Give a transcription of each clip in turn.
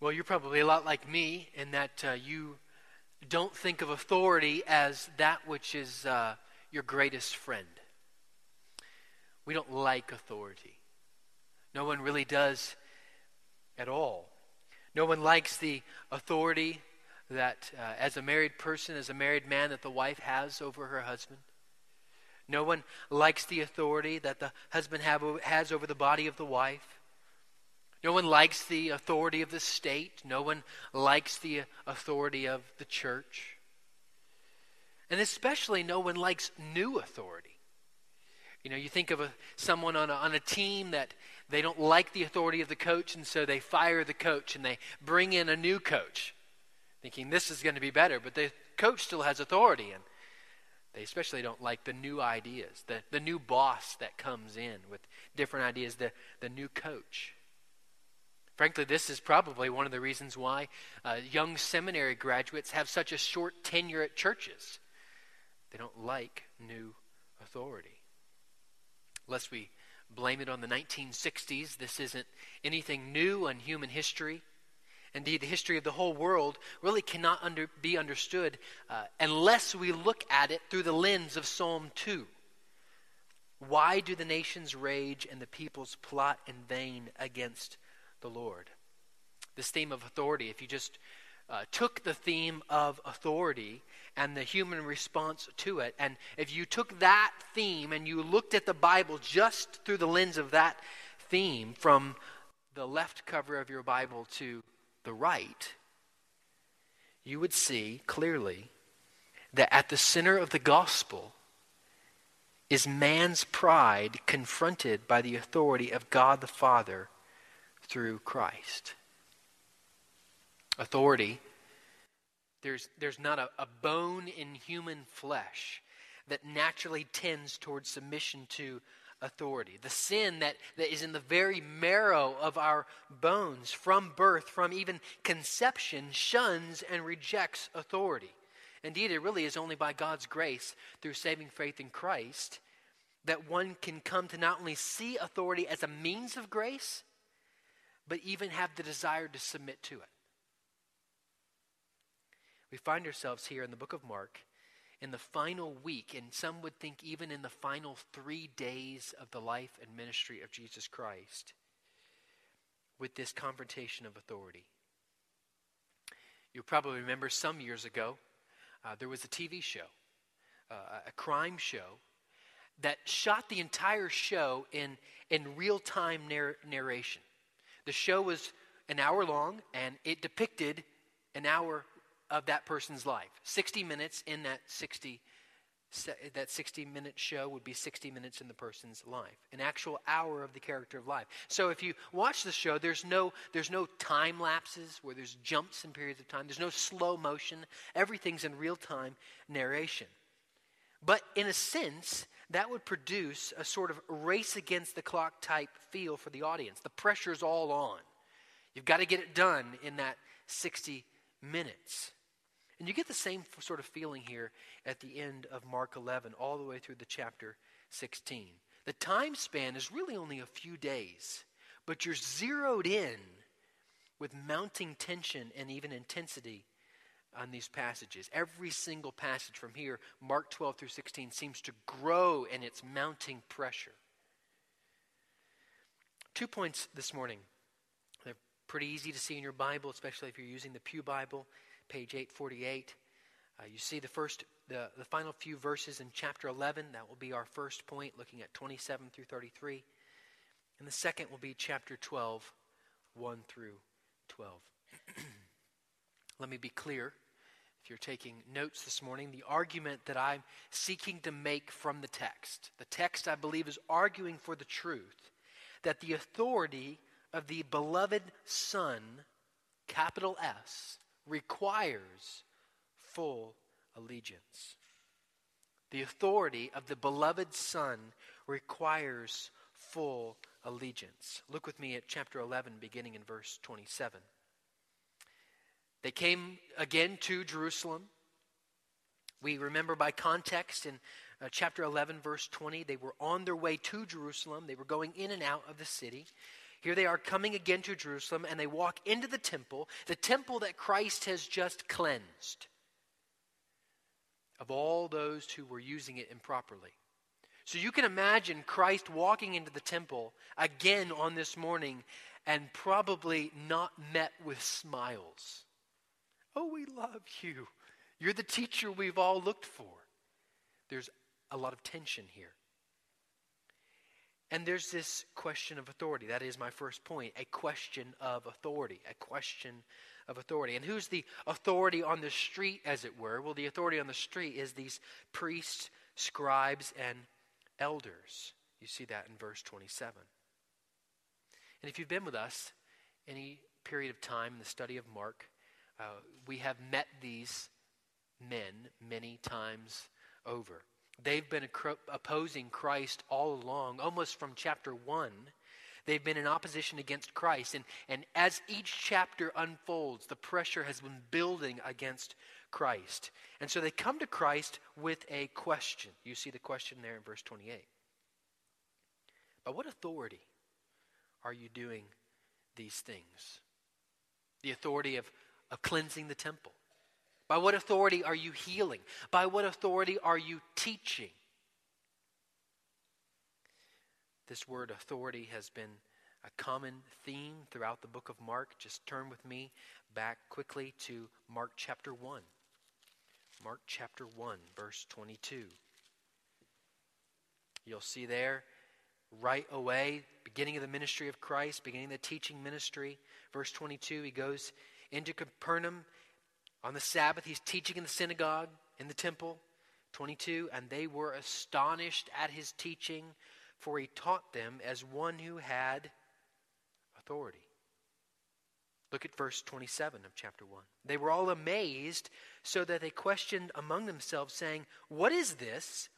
Well, you're probably a lot like me in that uh, you don't think of authority as that which is uh, your greatest friend. We don't like authority. No one really does at all. No one likes the authority that, uh, as a married person, as a married man, that the wife has over her husband. No one likes the authority that the husband have, has over the body of the wife. No one likes the authority of the state. No one likes the authority of the church. And especially, no one likes new authority. You know, you think of a, someone on a, on a team that they don't like the authority of the coach, and so they fire the coach and they bring in a new coach, thinking this is going to be better. But the coach still has authority, and they especially don't like the new ideas, the, the new boss that comes in with different ideas, the, the new coach. Frankly, this is probably one of the reasons why uh, young seminary graduates have such a short tenure at churches. They don't like new authority. Lest we blame it on the 1960s, this isn't anything new in human history. Indeed, the history of the whole world really cannot under, be understood uh, unless we look at it through the lens of Psalm 2. Why do the nations rage and the peoples plot in vain against the Lord. This theme of authority, if you just uh, took the theme of authority and the human response to it, and if you took that theme and you looked at the Bible just through the lens of that theme from the left cover of your Bible to the right, you would see clearly that at the center of the gospel is man's pride confronted by the authority of God the Father through Christ. Authority, there's, there's not a, a bone in human flesh that naturally tends towards submission to authority. The sin that, that is in the very marrow of our bones from birth, from even conception, shuns and rejects authority. Indeed, it really is only by God's grace, through saving faith in Christ, that one can come to not only see authority as a means of grace, but even have the desire to submit to it. We find ourselves here in the book of Mark in the final week, and some would think even in the final three days of the life and ministry of Jesus Christ, with this confrontation of authority. You'll probably remember some years ago, uh, there was a TV show, uh, a crime show, that shot the entire show in, in real time narr- narration. The show was an hour long and it depicted an hour of that person's life. 60 minutes in that 60 that 60 minute show would be 60 minutes in the person's life an actual hour of the character of life. So if you watch the show there's no there's no time lapses where there's jumps in periods of time. There's no slow motion. Everything's in real time narration. But in a sense that would produce a sort of race against the clock type feel for the audience. The pressure's all on. You've got to get it done in that 60 minutes. And you get the same sort of feeling here at the end of Mark 11, all the way through the chapter 16. The time span is really only a few days, but you're zeroed in with mounting tension and even intensity on these passages. Every single passage from here, Mark 12 through 16, seems to grow in its mounting pressure. Two points this morning. They're pretty easy to see in your Bible, especially if you're using the Pew Bible, page 848. Uh, you see the first, the, the final few verses in chapter 11. That will be our first point, looking at 27 through 33. And the second will be chapter 12, 1 through 12. Let me be clear. You're taking notes this morning, the argument that I'm seeking to make from the text, the text I believe is arguing for the truth that the authority of the beloved Son, capital S, requires full allegiance. The authority of the beloved Son requires full allegiance. Look with me at chapter 11, beginning in verse 27. They came again to Jerusalem. We remember by context in uh, chapter 11, verse 20, they were on their way to Jerusalem. They were going in and out of the city. Here they are coming again to Jerusalem, and they walk into the temple, the temple that Christ has just cleansed of all those who were using it improperly. So you can imagine Christ walking into the temple again on this morning and probably not met with smiles. Oh, we love you. You're the teacher we've all looked for. There's a lot of tension here. And there's this question of authority. That is my first point a question of authority. A question of authority. And who's the authority on the street, as it were? Well, the authority on the street is these priests, scribes, and elders. You see that in verse 27. And if you've been with us any period of time in the study of Mark, uh, we have met these men many times over. They've been opposing Christ all along, almost from chapter 1. They've been in opposition against Christ. And, and as each chapter unfolds, the pressure has been building against Christ. And so they come to Christ with a question. You see the question there in verse 28. By what authority are you doing these things? The authority of, of cleansing the temple by what authority are you healing? By what authority are you teaching? This word authority has been a common theme throughout the book of Mark. Just turn with me back quickly to Mark chapter 1. Mark chapter 1, verse 22. You'll see there right away, beginning of the ministry of Christ, beginning the teaching ministry. Verse 22, he goes into Capernaum on the Sabbath, he's teaching in the synagogue, in the temple. 22, and they were astonished at his teaching, for he taught them as one who had authority. Look at verse 27 of chapter 1. They were all amazed, so that they questioned among themselves, saying, What is this?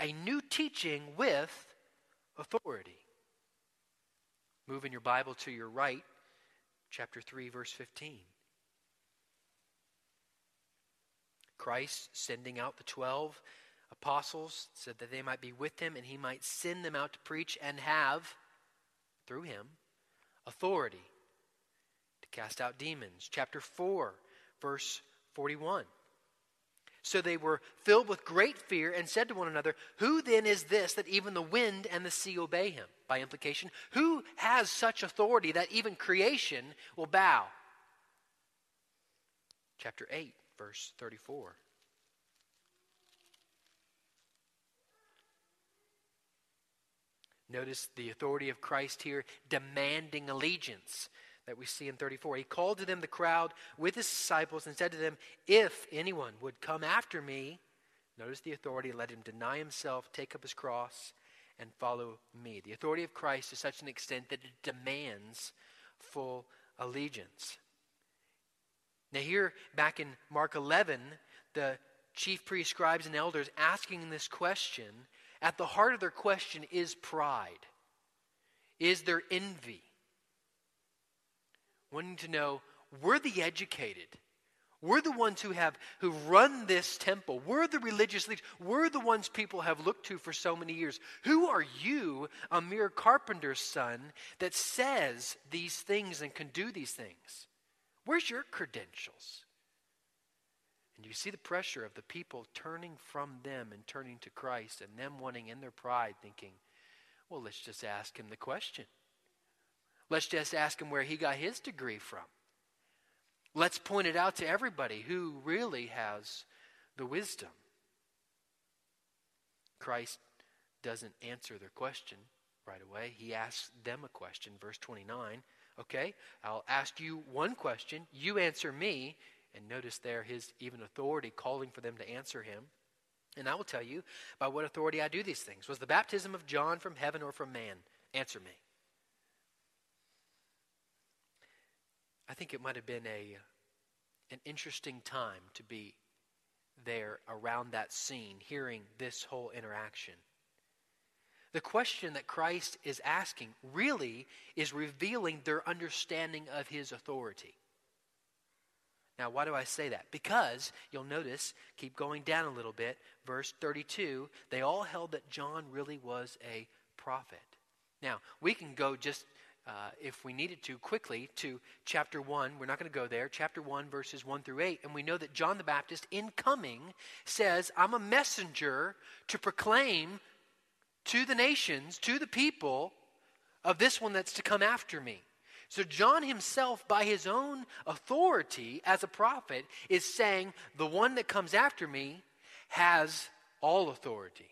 A new teaching with authority. Move in your Bible to your right, chapter 3, verse 15. Christ sending out the 12 apostles so that they might be with him and he might send them out to preach and have, through him, authority to cast out demons. Chapter 4, verse 41. So they were filled with great fear and said to one another, Who then is this that even the wind and the sea obey him? By implication, who has such authority that even creation will bow? Chapter 8, verse 34. Notice the authority of Christ here demanding allegiance that we see in 34. He called to them the crowd with his disciples and said to them, If anyone would come after me, notice the authority, let him deny himself, take up his cross, and follow me. The authority of Christ to such an extent that it demands full allegiance. Now, here back in Mark 11, the chief priests, scribes, and elders asking this question, at the heart of their question is pride. Is there envy? Wanting to know, we're the educated. We're the ones who have who run this temple. We're the religious leaders. We're the ones people have looked to for so many years. Who are you, a mere carpenter's son, that says these things and can do these things? Where's your credentials? And you see the pressure of the people turning from them and turning to Christ, and them wanting in their pride, thinking, well, let's just ask him the question. Let's just ask him where he got his degree from. Let's point it out to everybody who really has the wisdom. Christ doesn't answer their question right away. He asks them a question, verse 29. Okay, I'll ask you one question. You answer me. And notice there his even authority calling for them to answer him. And I will tell you by what authority I do these things. Was the baptism of John from heaven or from man? Answer me. I think it might have been a, an interesting time to be there around that scene, hearing this whole interaction. The question that Christ is asking really is revealing their understanding of his authority. Now, why do I say that? Because you'll notice, keep going down a little bit, verse 32, they all held that John really was a prophet. Now, we can go just uh, if we needed to, quickly to chapter 1. We're not going to go there. Chapter 1, verses 1 through 8. And we know that John the Baptist, in coming, says, I'm a messenger to proclaim to the nations, to the people, of this one that's to come after me. So, John himself, by his own authority as a prophet, is saying, The one that comes after me has all authority.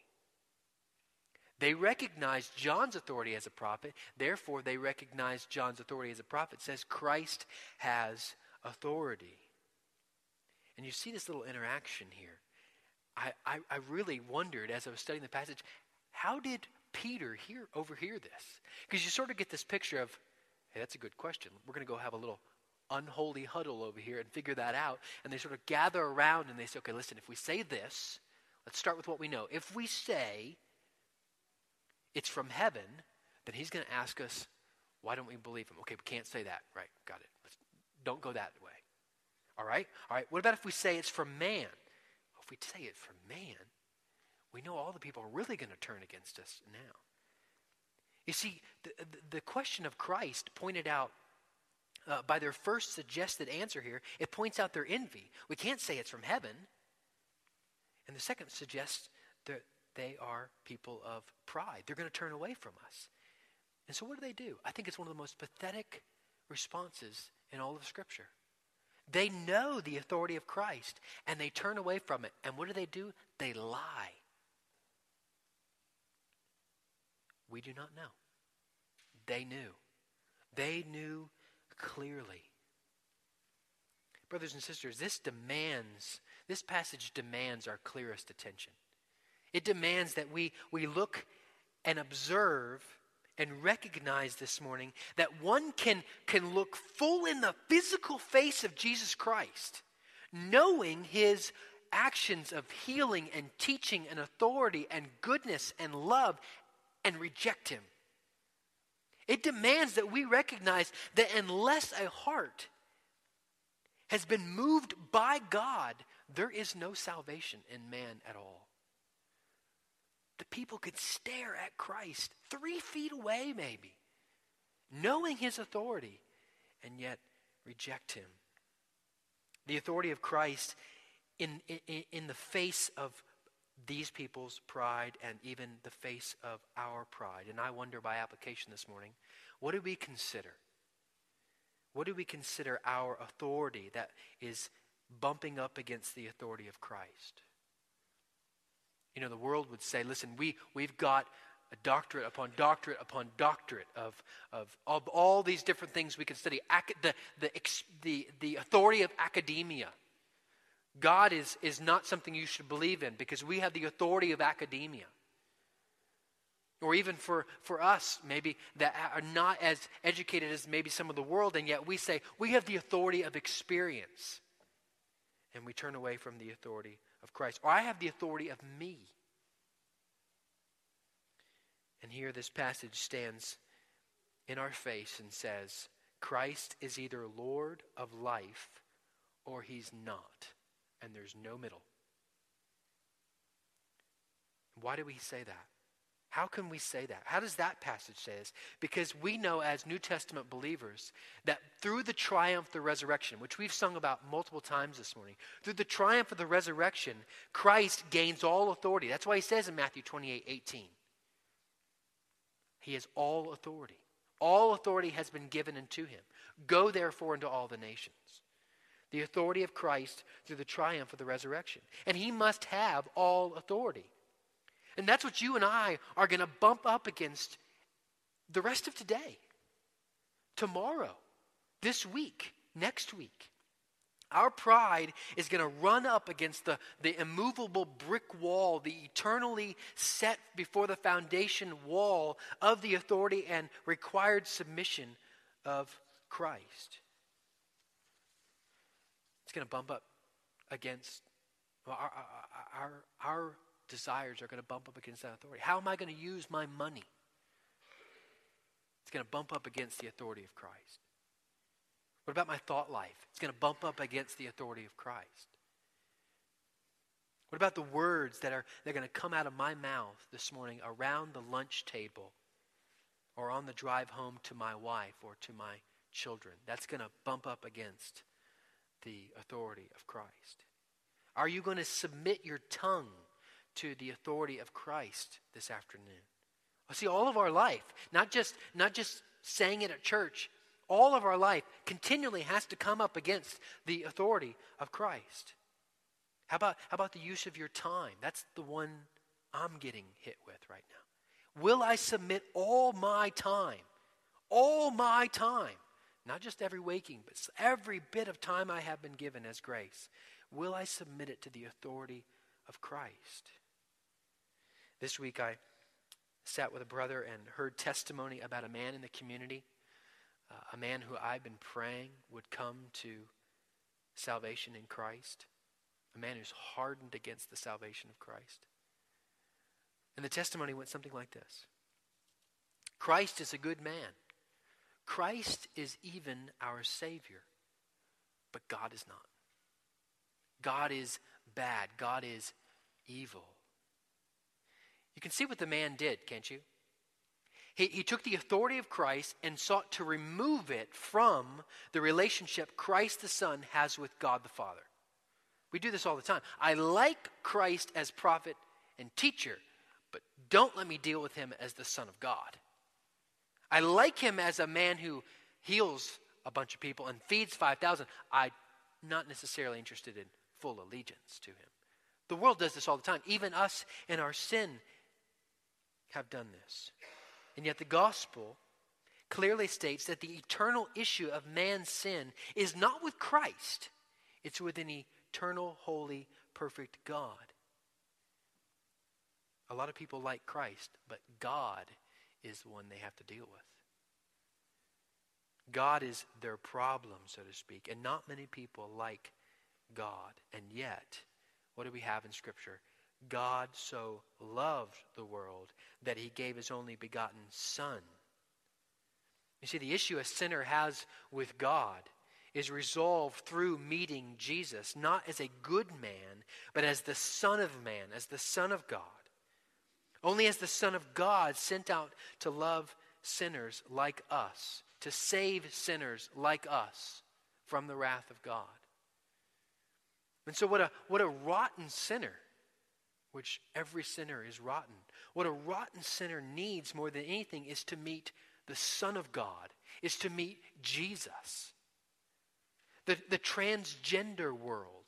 They recognized John's authority as a prophet, therefore, they recognized John's authority as a prophet. It says Christ has authority. And you see this little interaction here. I, I, I really wondered as I was studying the passage, how did Peter hear overhear this? Because you sort of get this picture of, hey, that's a good question. We're going to go have a little unholy huddle over here and figure that out. And they sort of gather around and they say, okay, listen, if we say this, let's start with what we know. If we say it's from heaven, then he's going to ask us, why don't we believe him? Okay, we can't say that. Right, got it. Let's, don't go that way. All right? All right, what about if we say it's from man? If we say it's from man, we know all the people are really going to turn against us now. You see, the, the, question of Christ pointed out uh, by their first suggested answer here, it points out their envy. We can't say it's from heaven. And the second suggests that they are people of pride. They're going to turn away from us. And so, what do they do? I think it's one of the most pathetic responses in all of Scripture. They know the authority of Christ and they turn away from it. And what do they do? They lie. We do not know. They knew. They knew clearly. Brothers and sisters, this demands, this passage demands our clearest attention. It demands that we, we look and observe and recognize this morning that one can, can look full in the physical face of Jesus Christ, knowing his actions of healing and teaching and authority and goodness and love, and reject him. It demands that we recognize that unless a heart has been moved by God, there is no salvation in man at all the people could stare at Christ three feet away, maybe, knowing his authority, and yet reject him. The authority of Christ in, in, in the face of these people's pride and even the face of our pride. And I wonder by application this morning, what do we consider? What do we consider our authority that is bumping up against the authority of Christ? You know, the world would say, listen, we, we've got a doctorate upon doctorate upon doctorate of, of, of all these different things we can study. Ac- the, the, the, the authority of academia. God is, is not something you should believe in because we have the authority of academia. Or even for, for us, maybe that are not as educated as maybe some of the world, and yet we say we have the authority of experience. And we turn away from the authority of Christ, or I have the authority of me. And here this passage stands in our face and says, Christ is either Lord of life or he's not, and there's no middle. Why do we say that? How can we say that? How does that passage say this? Because we know as New Testament believers that through the triumph of the resurrection, which we've sung about multiple times this morning, through the triumph of the resurrection, Christ gains all authority. That's why he says in Matthew 28 18, He has all authority. All authority has been given unto him. Go therefore into all the nations. The authority of Christ through the triumph of the resurrection. And he must have all authority. And that's what you and I are going to bump up against the rest of today, tomorrow, this week, next week. Our pride is going to run up against the, the immovable brick wall, the eternally set before the foundation wall of the authority and required submission of Christ. Going to bump up against our, our, our, our desires are going to bump up against that authority. How am I going to use my money? It's going to bump up against the authority of Christ. What about my thought life? It's going to bump up against the authority of Christ. What about the words that are they're going to come out of my mouth this morning around the lunch table or on the drive home to my wife or to my children. That's going to bump up against the authority of Christ. Are you going to submit your tongue to the authority of Christ this afternoon? See all of our life, not just, not just saying it at church, all of our life continually has to come up against the authority of Christ. How about, how about the use of your time? That's the one I'm getting hit with right now. Will I submit all my time, all my time, not just every waking, but every bit of time I have been given as grace, will I submit it to the authority of Christ? This week I sat with a brother and heard testimony about a man in the community, uh, a man who I've been praying would come to salvation in Christ, a man who's hardened against the salvation of Christ. And the testimony went something like this Christ is a good man. Christ is even our Savior. But God is not. God is bad. God is evil. You can see what the man did, can't you? He, he took the authority of Christ and sought to remove it from the relationship Christ the Son has with God the Father. We do this all the time. I like Christ as prophet and teacher, but don't let me deal with him as the Son of God. I like him as a man who heals a bunch of people and feeds 5,000. I'm not necessarily interested in full allegiance to him. The world does this all the time. Even us in our sin have done this. And yet the gospel clearly states that the eternal issue of man's sin is not with Christ, it's with an eternal, holy, perfect God. A lot of people like Christ, but God is the one they have to deal with. God is their problem, so to speak, and not many people like God. And yet, what do we have in Scripture? God so loved the world that he gave his only begotten Son. You see, the issue a sinner has with God is resolved through meeting Jesus, not as a good man, but as the Son of Man, as the Son of God. Only as the Son of God sent out to love sinners like us, to save sinners like us from the wrath of God. And so, what a, what a rotten sinner, which every sinner is rotten, what a rotten sinner needs more than anything is to meet the Son of God, is to meet Jesus. The, the transgender world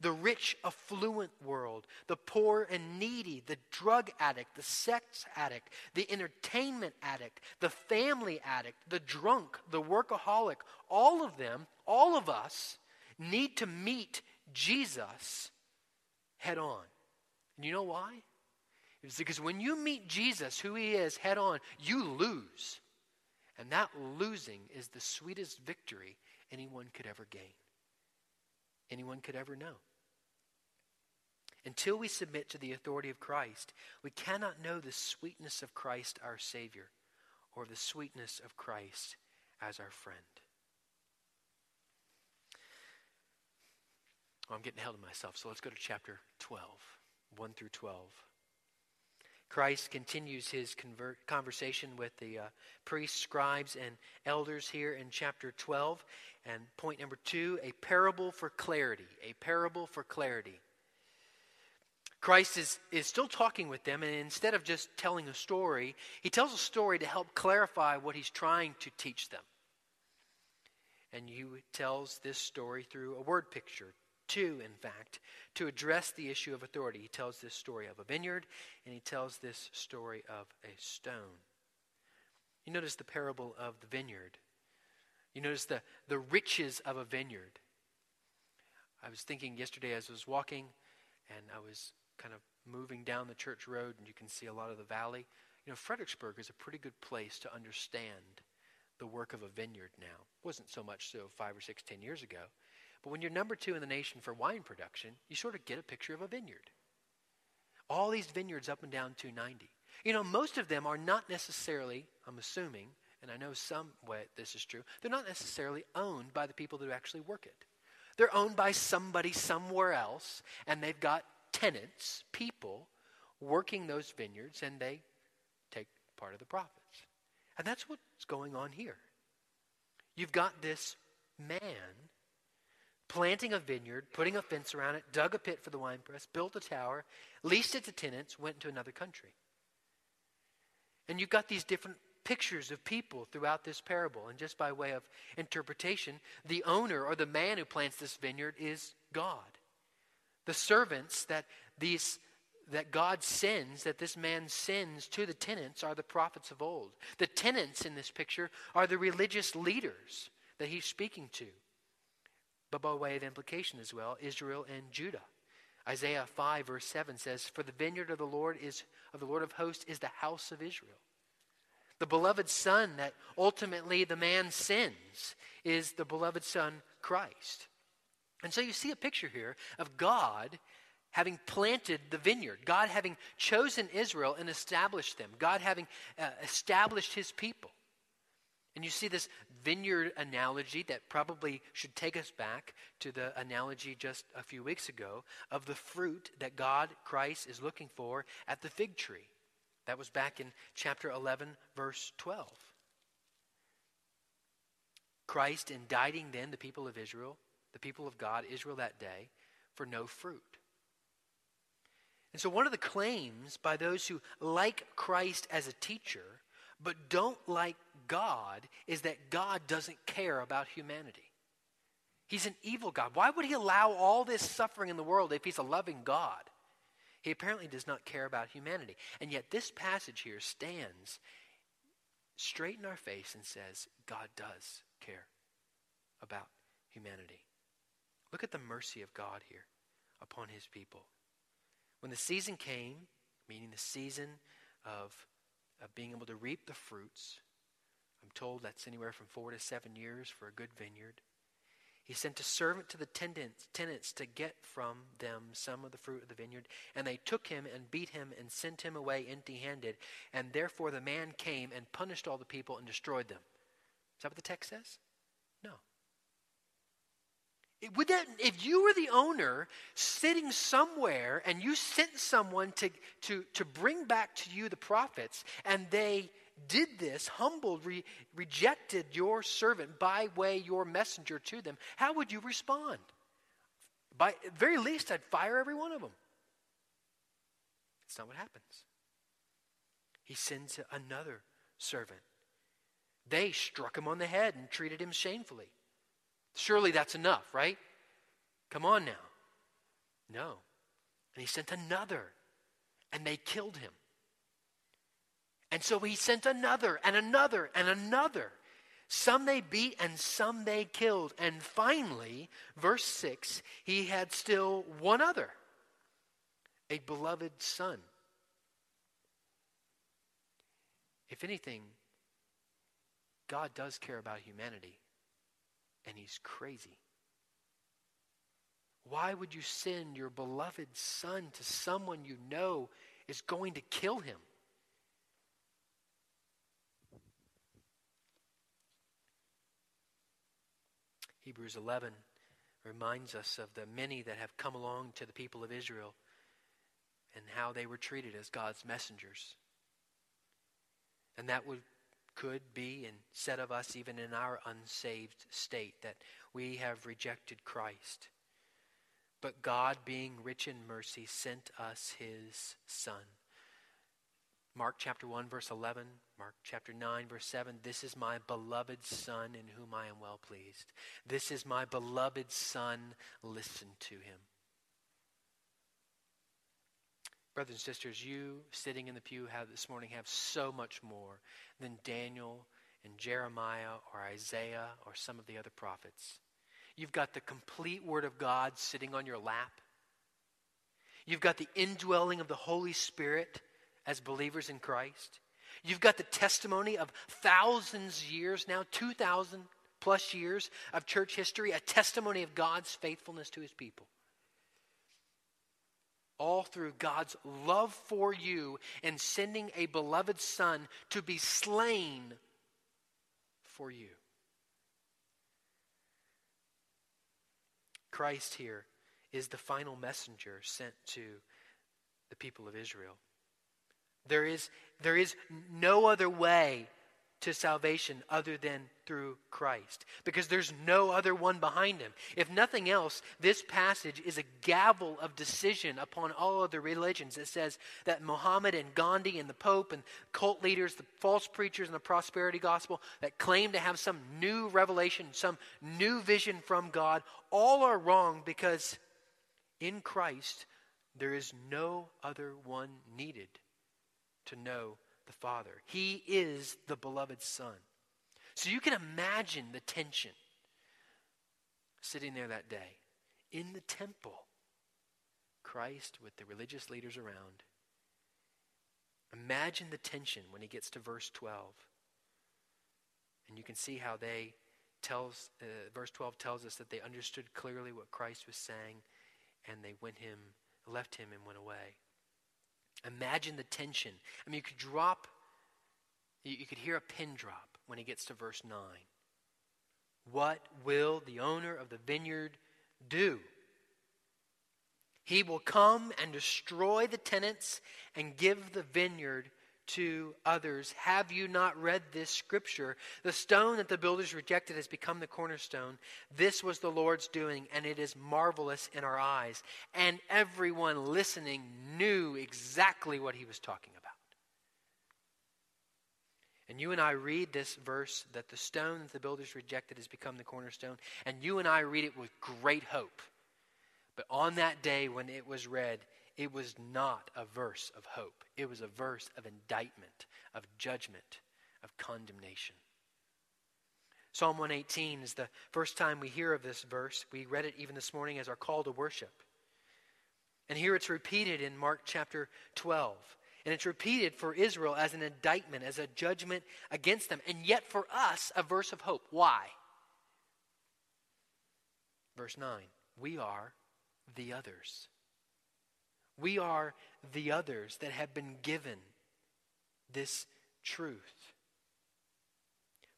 the rich, affluent world, the poor and needy, the drug addict, the sex addict, the entertainment addict, the family addict, the drunk, the workaholic, all of them, all of us need to meet Jesus head on. And you know why? It's because when you meet Jesus, who he is, head on, you lose. And that losing is the sweetest victory anyone could ever gain, anyone could ever know. Until we submit to the authority of Christ, we cannot know the sweetness of Christ our Savior or the sweetness of Christ as our friend. Well, I'm getting ahead of myself, so let's go to chapter 12, 1 through 12. Christ continues his convert, conversation with the uh, priests, scribes, and elders here in chapter 12. And point number two a parable for clarity. A parable for clarity. Christ is, is still talking with them, and instead of just telling a story, he tells a story to help clarify what he's trying to teach them. And he tells this story through a word picture, two, in fact, to address the issue of authority. He tells this story of a vineyard, and he tells this story of a stone. You notice the parable of the vineyard. You notice the, the riches of a vineyard. I was thinking yesterday as I was walking, and I was kind of moving down the church road and you can see a lot of the valley. You know, Fredericksburg is a pretty good place to understand the work of a vineyard now. It wasn't so much so five or six, ten years ago. But when you're number two in the nation for wine production, you sort of get a picture of a vineyard. All these vineyards up and down 290. You know, most of them are not necessarily, I'm assuming, and I know some way this is true, they're not necessarily owned by the people that actually work it. They're owned by somebody somewhere else, and they've got tenants, people, working those vineyards, and they take part of the profits. And that's what's going on here. You've got this man planting a vineyard, putting a fence around it, dug a pit for the winepress, built a tower, leased it to tenants, went to another country. And you've got these different pictures of people throughout this parable. And just by way of interpretation, the owner or the man who plants this vineyard is God. The servants that these that God sends, that this man sends to the tenants, are the prophets of old. The tenants in this picture are the religious leaders that he's speaking to. But by way of implication as well, Israel and Judah. Isaiah 5, verse 7 says, For the vineyard of the Lord is of the Lord of hosts is the house of Israel. The beloved Son that ultimately the man sins is the beloved Son, Christ. And so you see a picture here of God having planted the vineyard, God having chosen Israel and established them, God having uh, established his people. And you see this vineyard analogy that probably should take us back to the analogy just a few weeks ago of the fruit that God, Christ, is looking for at the fig tree. That was back in chapter 11, verse 12. Christ indicting then the people of Israel, the people of God, Israel that day, for no fruit. And so, one of the claims by those who like Christ as a teacher but don't like God is that God doesn't care about humanity. He's an evil God. Why would he allow all this suffering in the world if he's a loving God? He apparently does not care about humanity. And yet, this passage here stands straight in our face and says, God does care about humanity. Look at the mercy of God here upon his people. When the season came, meaning the season of, of being able to reap the fruits, I'm told that's anywhere from four to seven years for a good vineyard. He sent a servant to the tenants, tenants to get from them some of the fruit of the vineyard. And they took him and beat him and sent him away empty handed. And therefore the man came and punished all the people and destroyed them. Is that what the text says? No. Would that, if you were the owner sitting somewhere and you sent someone to, to, to bring back to you the profits and they did this, humbled, re- rejected your servant by way your messenger to them, how would you respond? By very least, I'd fire every one of them. It's not what happens. He sends another servant. They struck him on the head and treated him shamefully. Surely that's enough, right? Come on now. No. And he sent another, and they killed him. And so he sent another and another and another. Some they beat and some they killed. And finally, verse 6, he had still one other, a beloved son. If anything, God does care about humanity, and he's crazy. Why would you send your beloved son to someone you know is going to kill him? Hebrews 11 reminds us of the many that have come along to the people of Israel and how they were treated as God's messengers. And that would could be and said of us even in our unsaved state that we have rejected Christ. But God, being rich in mercy, sent us his Son Mark chapter 1, verse 11, Mark chapter 9, verse 7. This is my beloved Son in whom I am well pleased. This is my beloved Son. Listen to him. Brothers and sisters, you sitting in the pew have, this morning have so much more than Daniel and Jeremiah or Isaiah or some of the other prophets. You've got the complete Word of God sitting on your lap. You've got the indwelling of the Holy Spirit as believers in Christ. You've got the testimony of thousands years now, 2,000 plus years of church history, a testimony of God's faithfulness to his people. All through God's love for you and sending a beloved son to be slain for you. Christ here is the final messenger sent to the people of Israel. There is, there is no other way to salvation other than through Christ because there's no other one behind him. If nothing else, this passage is a gavel of decision upon all other religions. It says that Muhammad and Gandhi and the Pope and cult leaders, the false preachers and the prosperity gospel that claim to have some new revelation, some new vision from God, all are wrong because in Christ there is no other one needed to know the Father. He is the beloved Son. So you can imagine the tension sitting there that day in the temple. Christ with the religious leaders around. Imagine the tension when he gets to verse 12. And you can see how they tells uh, verse 12 tells us that they understood clearly what Christ was saying and they went him left him and went away. Imagine the tension. I mean, you could drop, you could hear a pin drop when he gets to verse 9. What will the owner of the vineyard do? He will come and destroy the tenants and give the vineyard to others. Have you not read this scripture? The stone that the builders rejected has become the cornerstone. This was the Lord's doing, and it is marvelous in our eyes. And everyone listening knew exactly what he was talking about. And you and I read this verse that the stone that the builders rejected has become the cornerstone, and you and I read it with great hope. But on that day when it was read, it was not a verse of hope. It was a verse of indictment, of judgment, of condemnation. Psalm 118 is the first time we hear of this verse. We read it even this morning as our call to worship. And here it's repeated in Mark chapter 12. And it's repeated for Israel as an indictment, as a judgment against them. And yet for us, a verse of hope. Why? Verse 9 We are the others. We are the others that have been given this truth.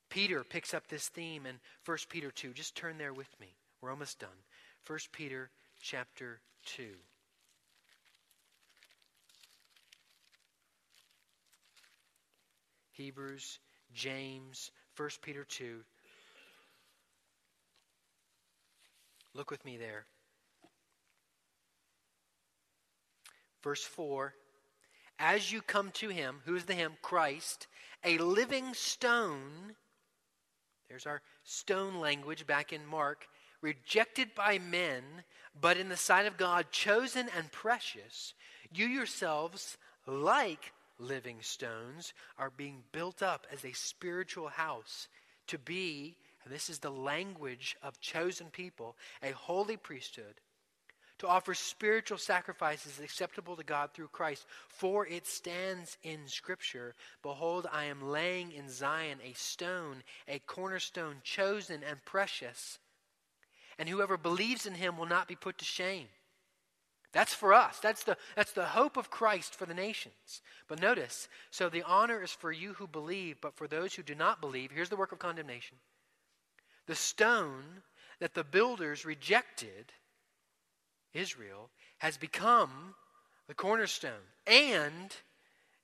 Peter picks up this theme in 1 Peter 2. Just turn there with me. We're almost done. 1 Peter chapter 2. Hebrews, James, 1 Peter 2. Look with me there. Verse 4 As you come to him, who is the him? Christ, a living stone. There's our stone language back in Mark. Rejected by men, but in the sight of God, chosen and precious. You yourselves, like living stones, are being built up as a spiritual house to be, and this is the language of chosen people, a holy priesthood to offer spiritual sacrifices acceptable to God through Christ. For it stands in Scripture Behold, I am laying in Zion a stone, a cornerstone chosen and precious, and whoever believes in him will not be put to shame. That's for us. That's the, that's the hope of Christ for the nations. But notice, so the honor is for you who believe, but for those who do not believe, here's the work of condemnation. The stone that the builders rejected Israel, has become the cornerstone and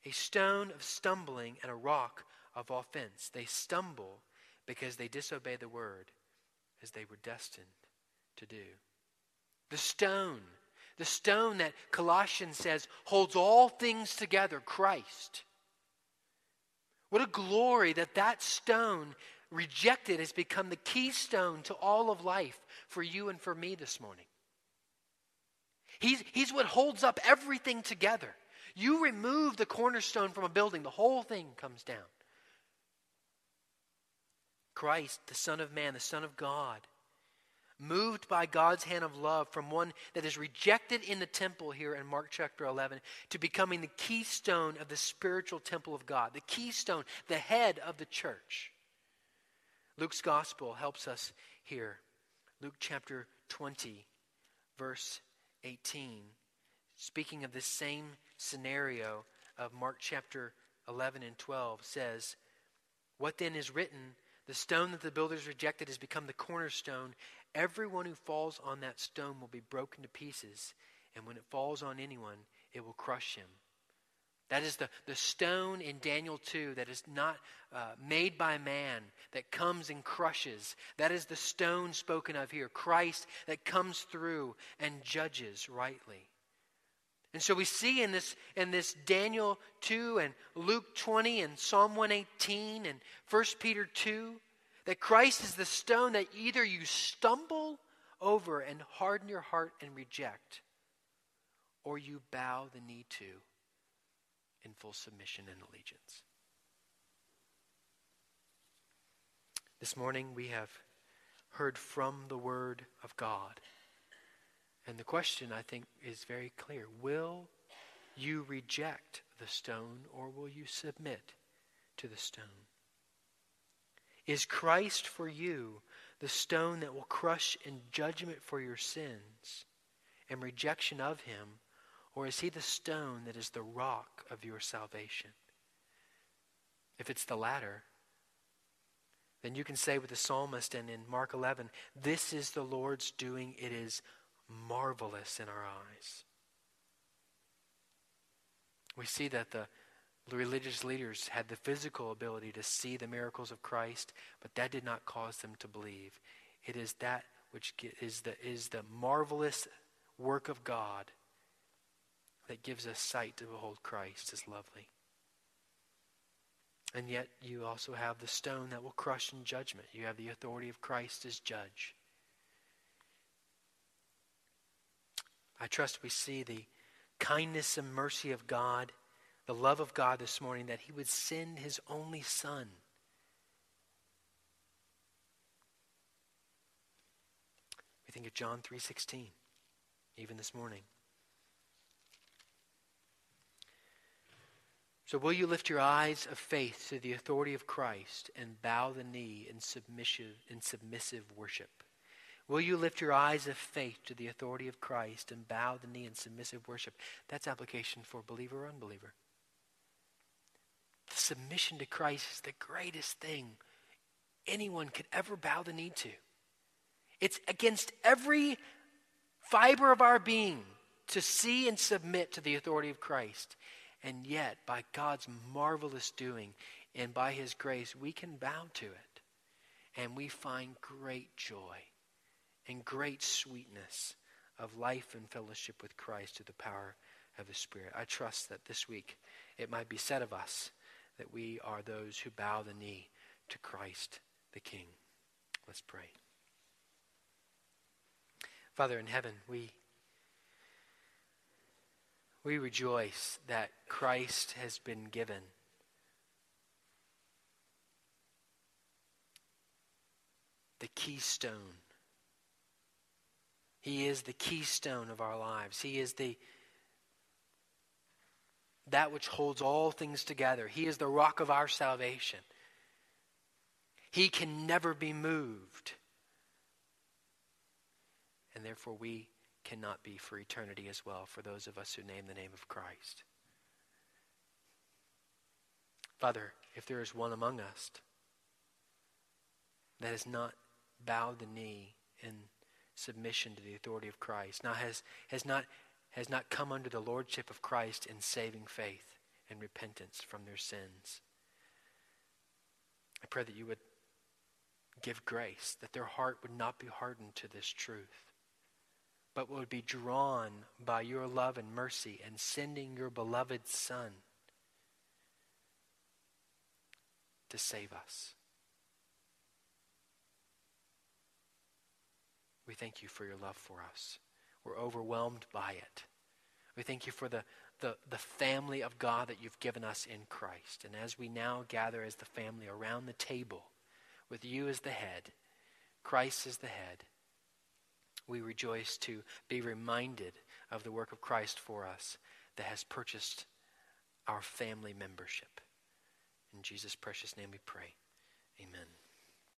a stone of stumbling and a rock of offense. They stumble because they disobey the word as they were destined to do. The stone, the stone that Colossians says holds all things together, Christ. What a glory that that stone rejected has become the keystone to all of life for you and for me this morning. He's, he's what holds up everything together. You remove the cornerstone from a building, the whole thing comes down. Christ, the Son of Man, the Son of God, moved by God's hand of love from one that is rejected in the temple here in Mark chapter 11 to becoming the keystone of the spiritual temple of God, the keystone, the head of the church. Luke's gospel helps us here. Luke chapter 20, verse 18, speaking of this same scenario of Mark chapter 11 and 12, says, What then is written? The stone that the builders rejected has become the cornerstone. Everyone who falls on that stone will be broken to pieces, and when it falls on anyone, it will crush him. That is the, the stone in Daniel 2 that is not uh, made by man, that comes and crushes. That is the stone spoken of here, Christ that comes through and judges rightly. And so we see in this, in this Daniel 2 and Luke 20 and Psalm 118 and 1 Peter 2 that Christ is the stone that either you stumble over and harden your heart and reject, or you bow the knee to in full submission and allegiance. This morning we have heard from the Word of God. And the question, I think, is very clear. Will you reject the stone or will you submit to the stone? Is Christ for you the stone that will crush in judgment for your sins and rejection of him, or is he the stone that is the rock of your salvation? If it's the latter, then you can say with the psalmist and in Mark 11, This is the Lord's doing. It is marvelous in our eyes. We see that the religious leaders had the physical ability to see the miracles of Christ, but that did not cause them to believe. It is that which is the, is the marvelous work of God that gives us sight to behold Christ as lovely. And yet, you also have the stone that will crush in judgment. You have the authority of Christ as judge. I trust we see the kindness and mercy of God, the love of God this morning, that He would send His only Son. We think of John 3:16 even this morning. So, will you lift your eyes of faith to the authority of Christ and bow the knee in submissive, in submissive worship? Will you lift your eyes of faith to the authority of Christ and bow the knee in submissive worship? That's application for believer or unbeliever. The submission to Christ is the greatest thing anyone could ever bow the knee to. It's against every fiber of our being to see and submit to the authority of Christ. And yet, by God's marvelous doing and by His grace, we can bow to it. And we find great joy and great sweetness of life and fellowship with Christ through the power of the Spirit. I trust that this week it might be said of us that we are those who bow the knee to Christ the King. Let's pray. Father in heaven, we we rejoice that Christ has been given. The keystone. He is the keystone of our lives. He is the that which holds all things together. He is the rock of our salvation. He can never be moved. And therefore we cannot be for eternity as well for those of us who name the name of Christ. Father, if there is one among us that has not bowed the knee in submission to the authority of Christ, now has, has, not, has not come under the lordship of Christ in saving faith and repentance from their sins, I pray that you would give grace, that their heart would not be hardened to this truth but would be drawn by your love and mercy and sending your beloved Son to save us. We thank you for your love for us. We're overwhelmed by it. We thank you for the, the, the family of God that you've given us in Christ. And as we now gather as the family around the table, with you as the head, Christ as the head, we rejoice to be reminded of the work of Christ for us that has purchased our family membership. In Jesus' precious name we pray. Amen.